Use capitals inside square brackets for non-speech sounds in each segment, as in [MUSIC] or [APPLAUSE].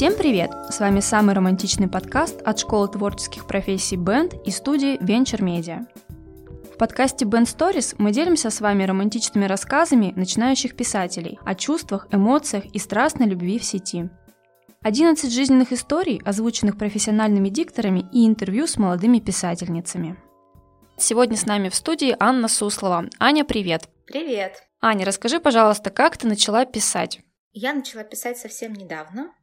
Всем привет! С вами самый романтичный подкаст от школы творческих профессий Band и студии Venture Media. В подкасте Band Stories мы делимся с вами романтичными рассказами начинающих писателей о чувствах, эмоциях и страстной любви в сети. 11 жизненных историй, озвученных профессиональными дикторами и интервью с молодыми писательницами. Сегодня с нами в студии Анна Суслова. Аня, привет! Привет! Аня, расскажи, пожалуйста, как ты начала писать? Я начала писать совсем недавно.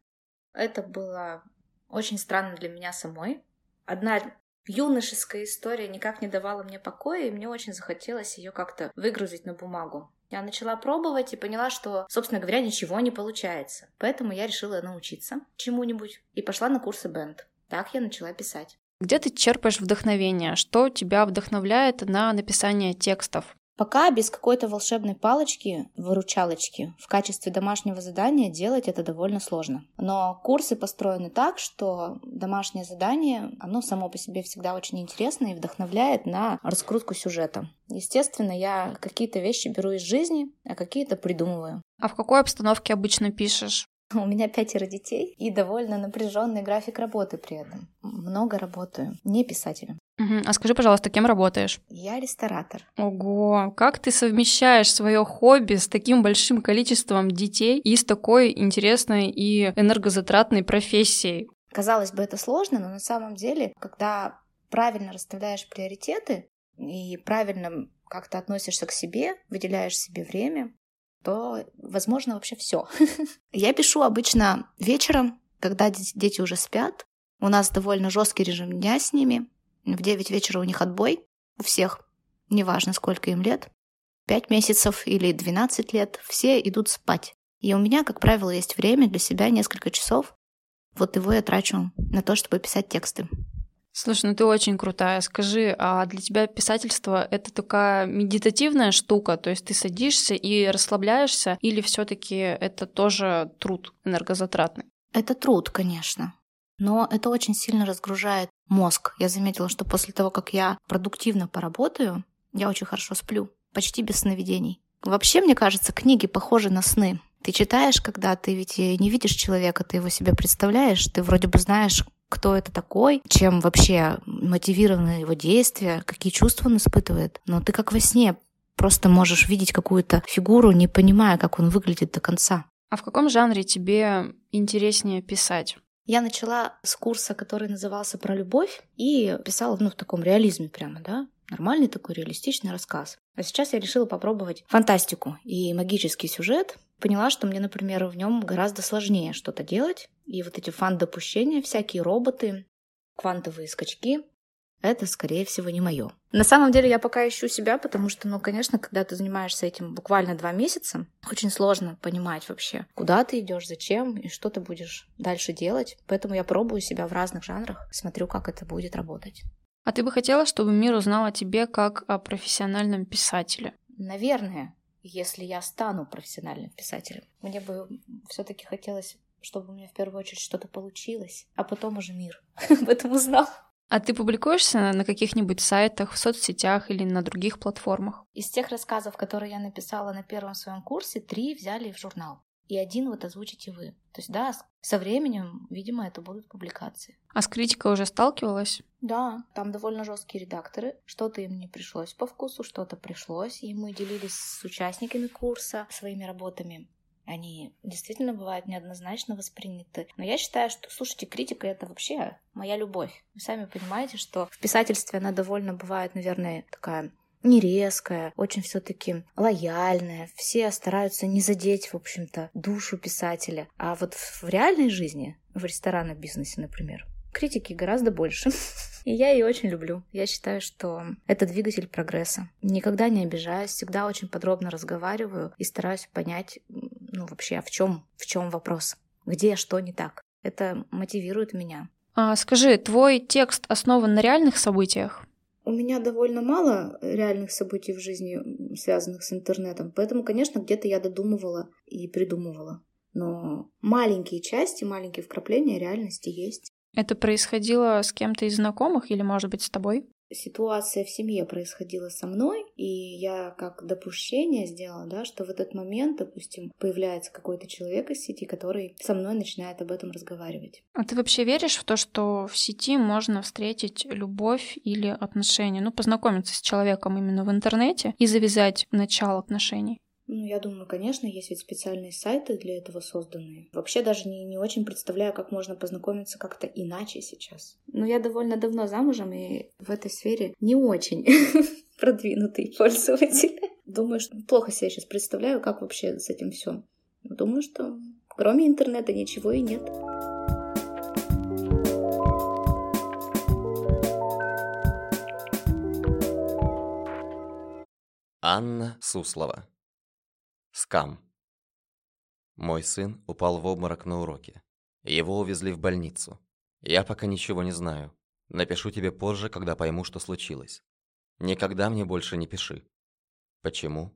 Это было очень странно для меня самой. Одна юношеская история никак не давала мне покоя, и мне очень захотелось ее как-то выгрузить на бумагу. Я начала пробовать и поняла, что, собственно говоря, ничего не получается. Поэтому я решила научиться чему-нибудь и пошла на курсы бенд. Так я начала писать. Где ты черпаешь вдохновение? Что тебя вдохновляет на написание текстов? Пока без какой-то волшебной палочки, выручалочки, в качестве домашнего задания делать это довольно сложно. Но курсы построены так, что домашнее задание, оно само по себе всегда очень интересно и вдохновляет на раскрутку сюжета. Естественно, я какие-то вещи беру из жизни, а какие-то придумываю. А в какой обстановке обычно пишешь? У меня пятеро детей и довольно напряженный график работы при этом. Много работаю, не писателем. Угу. А скажи, пожалуйста, кем работаешь? Я ресторатор. Ого, как ты совмещаешь свое хобби с таким большим количеством детей и с такой интересной и энергозатратной профессией? Казалось бы, это сложно, но на самом деле, когда правильно расставляешь приоритеты и правильно как-то относишься к себе, выделяешь себе время, то возможно вообще все. [LAUGHS] Я пишу обычно вечером, когда дети уже спят. У нас довольно жесткий режим дня с ними. В 9 вечера у них отбой. У всех, неважно сколько им лет, 5 месяцев или 12 лет, все идут спать. И у меня, как правило, есть время для себя несколько часов. Вот его я трачу на то, чтобы писать тексты. Слушай, ну ты очень крутая. Скажи, а для тебя писательство это такая медитативная штука? То есть ты садишься и расслабляешься, или все-таки это тоже труд энергозатратный? Это труд, конечно. Но это очень сильно разгружает мозг. Я заметила, что после того, как я продуктивно поработаю, я очень хорошо сплю, почти без сновидений. Вообще, мне кажется, книги похожи на сны. Ты читаешь, когда ты ведь не видишь человека, ты его себе представляешь, ты вроде бы знаешь, кто это такой, чем вообще мотивированы его действия, какие чувства он испытывает. Но ты как во сне просто можешь видеть какую-то фигуру, не понимая, как он выглядит до конца. А в каком жанре тебе интереснее писать? Я начала с курса, который назывался «Про любовь», и писала ну, в таком реализме прямо, да, нормальный такой реалистичный рассказ. А сейчас я решила попробовать фантастику и магический сюжет. Поняла, что мне, например, в нем гораздо сложнее что-то делать. И вот эти фан-допущения, всякие роботы, квантовые скачки, это, скорее всего, не мое. На самом деле я пока ищу себя, потому что, ну, конечно, когда ты занимаешься этим буквально два месяца, очень сложно понимать вообще, куда ты идешь, зачем и что ты будешь дальше делать. Поэтому я пробую себя в разных жанрах, смотрю, как это будет работать. А ты бы хотела, чтобы мир узнал о тебе как о профессиональном писателе? Наверное, если я стану профессиональным писателем. Мне бы все-таки хотелось, чтобы у меня в первую очередь что-то получилось, а потом уже мир [LAUGHS] об этом узнал. А ты публикуешься на каких-нибудь сайтах, в соцсетях или на других платформах? Из тех рассказов, которые я написала на первом своем курсе, три взяли в журнал и один вот озвучите вы. То есть, да, со временем, видимо, это будут публикации. А с критикой уже сталкивалась? Да, там довольно жесткие редакторы. Что-то им не пришлось по вкусу, что-то пришлось. И мы делились с участниками курса своими работами. Они действительно бывают неоднозначно восприняты. Но я считаю, что, слушайте, критика — это вообще моя любовь. Вы сами понимаете, что в писательстве она довольно бывает, наверное, такая не резкая, очень все-таки лояльная. Все стараются не задеть, в общем-то, душу писателя. А вот в реальной жизни, в ресторанном бизнесе, например, критики гораздо больше. [LAUGHS] И я ее очень люблю. Я считаю, что это двигатель прогресса. Никогда не обижаюсь, всегда очень подробно разговариваю и стараюсь понять, ну вообще, а в чем, в чем вопрос, где что не так. Это мотивирует меня. А, скажи, твой текст основан на реальных событиях? У меня довольно мало реальных событий в жизни, связанных с интернетом, поэтому, конечно, где-то я додумывала и придумывала. Но маленькие части, маленькие вкрапления реальности есть. Это происходило с кем-то из знакомых или, может быть, с тобой? Ситуация в семье происходила со мной, и я как допущение сделала, да, что в этот момент, допустим, появляется какой-то человек из сети, который со мной начинает об этом разговаривать. А ты вообще веришь в то, что в сети можно встретить любовь или отношения? Ну, познакомиться с человеком именно в интернете и завязать начало отношений? Ну, я думаю, конечно, есть ведь специальные сайты для этого созданные. Вообще даже не, не очень представляю, как можно познакомиться как-то иначе сейчас. Но я довольно давно замужем, и в этой сфере не очень [LAUGHS] продвинутый пользователь. Думаю, что плохо себе сейчас представляю, как вообще с этим все. Думаю, что кроме интернета ничего и нет. Анна Суслова Скам. Мой сын упал в обморок на уроке. Его увезли в больницу. Я пока ничего не знаю. Напишу тебе позже, когда пойму, что случилось. Никогда мне больше не пиши. Почему?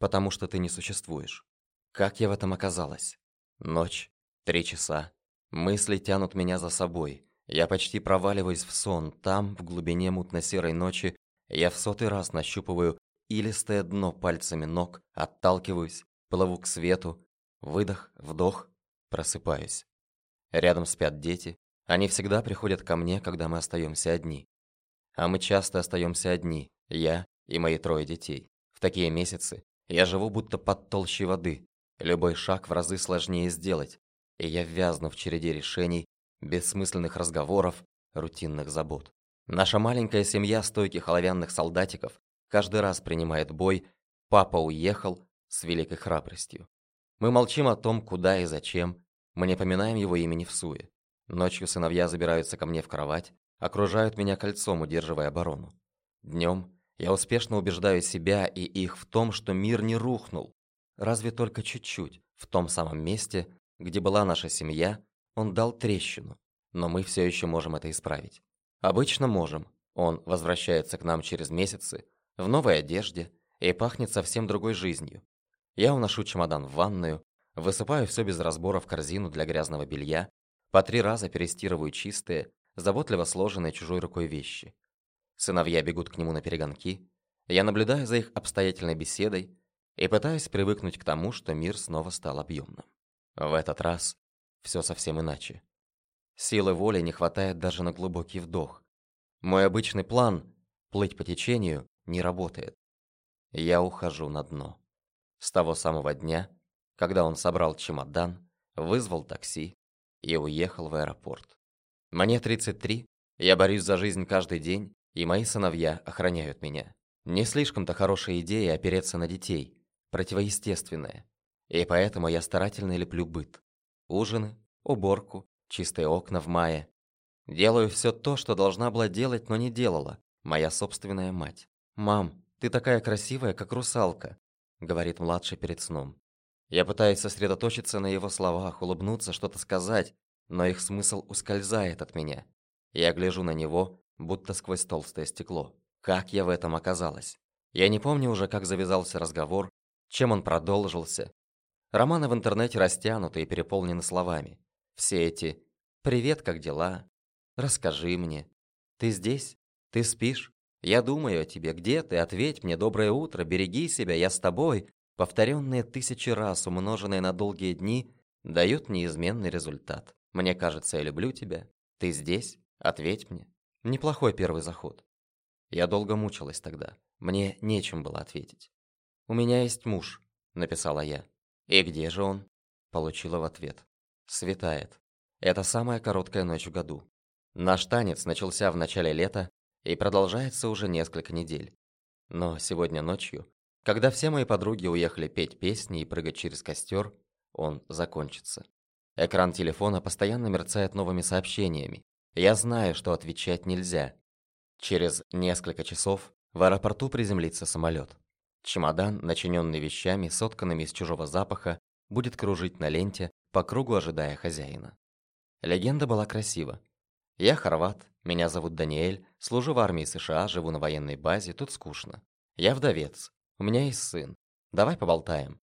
Потому что ты не существуешь. Как я в этом оказалась? Ночь, три часа. Мысли тянут меня за собой. Я почти проваливаюсь в сон. Там, в глубине мутно-серой ночи, я в сотый раз нащупываю илистое дно пальцами ног, отталкиваюсь, плыву к свету, выдох, вдох, просыпаюсь. Рядом спят дети, они всегда приходят ко мне, когда мы остаемся одни. А мы часто остаемся одни, я и мои трое детей. В такие месяцы я живу будто под толщей воды, любой шаг в разы сложнее сделать, и я ввязну в череде решений, бессмысленных разговоров, рутинных забот. Наша маленькая семья стойких оловянных солдатиков каждый раз принимает бой, папа уехал с великой храбростью. Мы молчим о том, куда и зачем, мы не поминаем его имени в суе. Ночью сыновья забираются ко мне в кровать, окружают меня кольцом, удерживая оборону. Днем я успешно убеждаю себя и их в том, что мир не рухнул, разве только чуть-чуть, в том самом месте, где была наша семья, он дал трещину, но мы все еще можем это исправить. Обычно можем. Он возвращается к нам через месяцы, в новой одежде и пахнет совсем другой жизнью. Я уношу чемодан в ванную, высыпаю все без разбора в корзину для грязного белья, по три раза перестирываю чистые, заботливо сложенные чужой рукой вещи. Сыновья бегут к нему на перегонки, я наблюдаю за их обстоятельной беседой и пытаюсь привыкнуть к тому, что мир снова стал объемным. В этот раз все совсем иначе. Силы воли не хватает даже на глубокий вдох. Мой обычный план – плыть по течению не работает. Я ухожу на дно. С того самого дня, когда он собрал чемодан, вызвал такси и уехал в аэропорт. Мне 33, я борюсь за жизнь каждый день, и мои сыновья охраняют меня. Не слишком-то хорошая идея опереться на детей, противоестественная. И поэтому я старательно леплю быт. Ужины, уборку, чистые окна в мае. Делаю все то, что должна была делать, но не делала, моя собственная мать. «Мам, ты такая красивая, как русалка», — говорит младший перед сном. Я пытаюсь сосредоточиться на его словах, улыбнуться, что-то сказать, но их смысл ускользает от меня. Я гляжу на него, будто сквозь толстое стекло. Как я в этом оказалась? Я не помню уже, как завязался разговор, чем он продолжился. Романы в интернете растянуты и переполнены словами. Все эти «Привет, как дела?» «Расскажи мне», «Ты здесь?» «Ты спишь?» Я думаю о тебе, где ты? Ответь мне, доброе утро, береги себя, я с тобой. Повторенные тысячи раз, умноженные на долгие дни, дают неизменный результат. Мне кажется, я люблю тебя. Ты здесь? Ответь мне. Неплохой первый заход. Я долго мучилась тогда. Мне нечем было ответить. «У меня есть муж», — написала я. «И где же он?» Получила в ответ. «Светает. Это самая короткая ночь в году. Наш танец начался в начале лета, и продолжается уже несколько недель. Но сегодня ночью, когда все мои подруги уехали петь песни и прыгать через костер, он закончится. Экран телефона постоянно мерцает новыми сообщениями. Я знаю, что отвечать нельзя. Через несколько часов в аэропорту приземлится самолет. Чемодан, начиненный вещами, сотканными из чужого запаха, будет кружить на ленте, по кругу ожидая хозяина. Легенда была красива. Я хорват, меня зовут Даниэль, служу в армии США, живу на военной базе, тут скучно. Я вдовец, у меня есть сын. Давай поболтаем.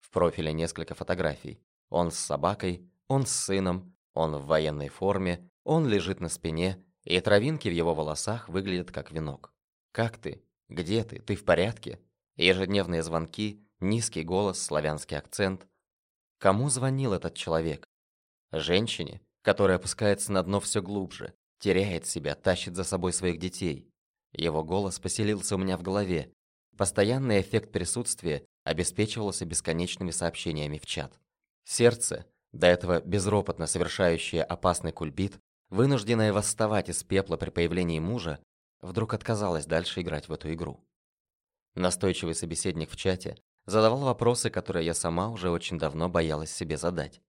В профиле несколько фотографий. Он с собакой, он с сыном, он в военной форме, он лежит на спине, и травинки в его волосах выглядят как венок. «Как ты? Где ты? Ты в порядке?» Ежедневные звонки, низкий голос, славянский акцент. Кому звонил этот человек? Женщине, которая опускается на дно все глубже, теряет себя, тащит за собой своих детей. Его голос поселился у меня в голове. Постоянный эффект присутствия обеспечивался бесконечными сообщениями в чат. Сердце, до этого безропотно совершающее опасный кульбит, вынужденное восставать из пепла при появлении мужа, вдруг отказалось дальше играть в эту игру. Настойчивый собеседник в чате задавал вопросы, которые я сама уже очень давно боялась себе задать.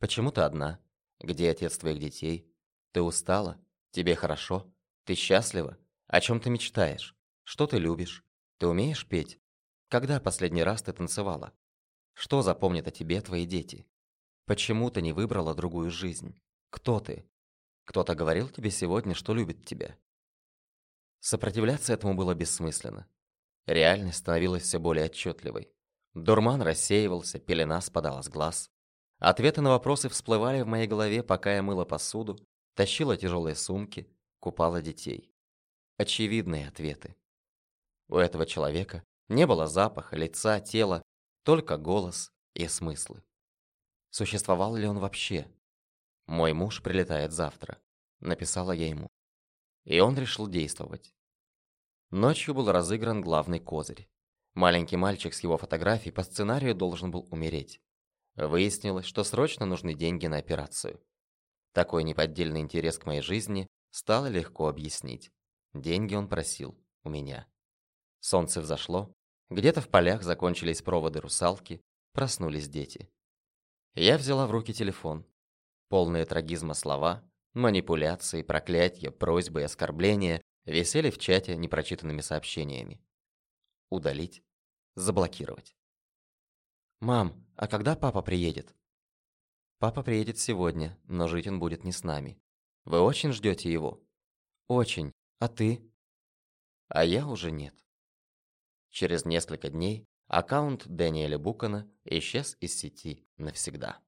«Почему ты одна? Где отец твоих детей? Ты устала? Тебе хорошо? Ты счастлива? О чем ты мечтаешь? Что ты любишь? Ты умеешь петь? Когда последний раз ты танцевала? Что запомнят о тебе твои дети? Почему ты не выбрала другую жизнь? Кто ты? Кто-то говорил тебе сегодня, что любит тебя?» Сопротивляться этому было бессмысленно. Реальность становилась все более отчетливой. Дурман рассеивался, пелена спадала с глаз. Ответы на вопросы всплывали в моей голове, пока я мыла посуду, тащила тяжелые сумки, купала детей. Очевидные ответы. У этого человека не было запаха, лица, тела, только голос и смыслы. Существовал ли он вообще? «Мой муж прилетает завтра», — написала я ему. И он решил действовать. Ночью был разыгран главный козырь. Маленький мальчик с его фотографией по сценарию должен был умереть. Выяснилось, что срочно нужны деньги на операцию. Такой неподдельный интерес к моей жизни стало легко объяснить. Деньги он просил у меня. Солнце взошло, где-то в полях закончились проводы русалки, проснулись дети. Я взяла в руки телефон. Полные трагизма слова, манипуляции, проклятия, просьбы и оскорбления висели в чате непрочитанными сообщениями. Удалить, заблокировать. «Мам, а когда папа приедет?» «Папа приедет сегодня, но жить он будет не с нами. Вы очень ждете его?» «Очень. А ты?» «А я уже нет». Через несколько дней аккаунт Дэниеля Букана исчез из сети навсегда.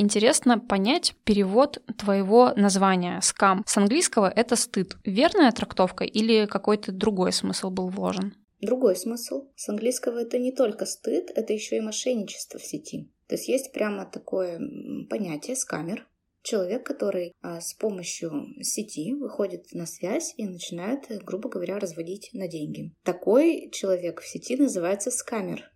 Интересно понять перевод твоего названия «скам». С английского это «стыд». Верная трактовка или какой-то другой смысл был вложен? Другой смысл. С английского это не только стыд, это еще и мошенничество в сети. То есть есть прямо такое понятие скамер. Человек, который а, с помощью сети выходит на связь и начинает, грубо говоря, разводить на деньги. Такой человек в сети называется скамер.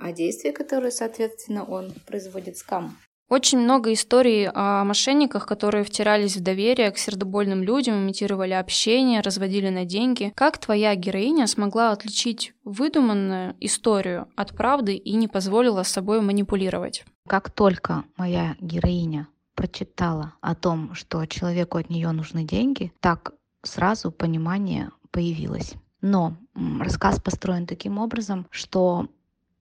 А действия, которые, соответственно, он производит скам, очень много историй о мошенниках, которые втирались в доверие к сердобольным людям, имитировали общение, разводили на деньги. Как твоя героиня смогла отличить выдуманную историю от правды и не позволила с собой манипулировать? Как только моя героиня прочитала о том, что человеку от нее нужны деньги, так сразу понимание появилось. Но рассказ построен таким образом, что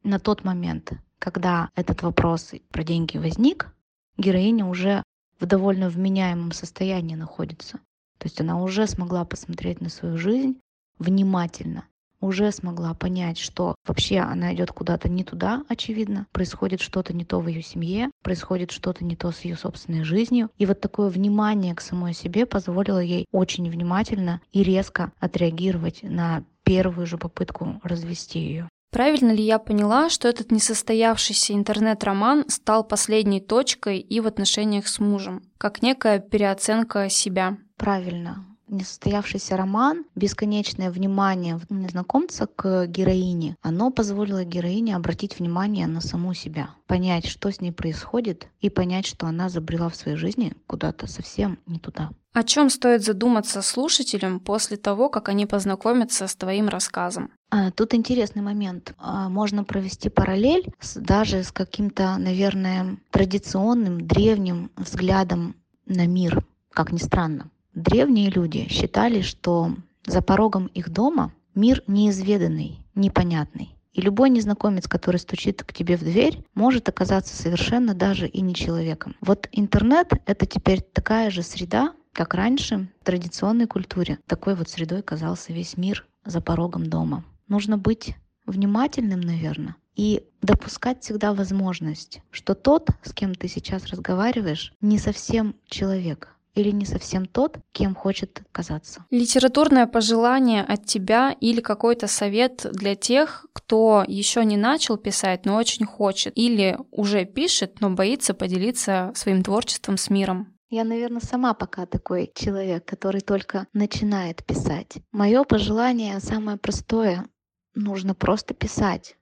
на тот момент когда этот вопрос про деньги возник, героиня уже в довольно вменяемом состоянии находится. То есть она уже смогла посмотреть на свою жизнь внимательно, уже смогла понять, что вообще она идет куда-то не туда, очевидно, происходит что-то не то в ее семье, происходит что-то не то с ее собственной жизнью. И вот такое внимание к самой себе позволило ей очень внимательно и резко отреагировать на первую же попытку развести ее. Правильно ли я поняла, что этот несостоявшийся интернет-роман стал последней точкой и в отношениях с мужем, как некая переоценка себя? Правильно. Несостоявшийся роман, бесконечное внимание незнакомца к героине, оно позволило героине обратить внимание на саму себя, понять, что с ней происходит, и понять, что она забрела в своей жизни куда-то совсем не туда. О чем стоит задуматься слушателям после того, как они познакомятся с твоим рассказом? А, тут интересный момент. А, можно провести параллель с, даже с каким-то, наверное, традиционным, древним взглядом на мир, как ни странно. Древние люди считали, что за порогом их дома мир неизведанный, непонятный. И любой незнакомец, который стучит к тебе в дверь, может оказаться совершенно даже и не человеком. Вот интернет — это теперь такая же среда, как раньше в традиционной культуре такой вот средой казался весь мир за порогом дома. Нужно быть внимательным, наверное, и допускать всегда возможность, что тот, с кем ты сейчас разговариваешь, не совсем человек, или не совсем тот, кем хочет казаться. Литературное пожелание от тебя или какой-то совет для тех, кто еще не начал писать, но очень хочет, или уже пишет, но боится поделиться своим творчеством с миром. Я, наверное, сама пока такой человек, который только начинает писать. Мое пожелание самое простое. Нужно просто писать.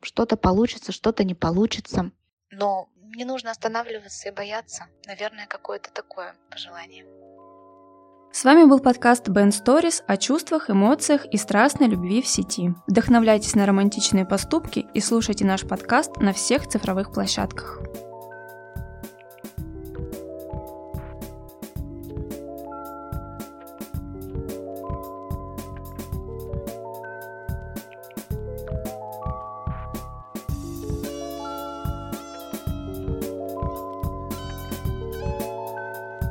Что-то получится, что-то не получится. Но не нужно останавливаться и бояться. Наверное, какое-то такое пожелание. С вами был подкаст Ben Stories о чувствах, эмоциях и страстной любви в сети. Вдохновляйтесь на романтичные поступки и слушайте наш подкаст на всех цифровых площадках.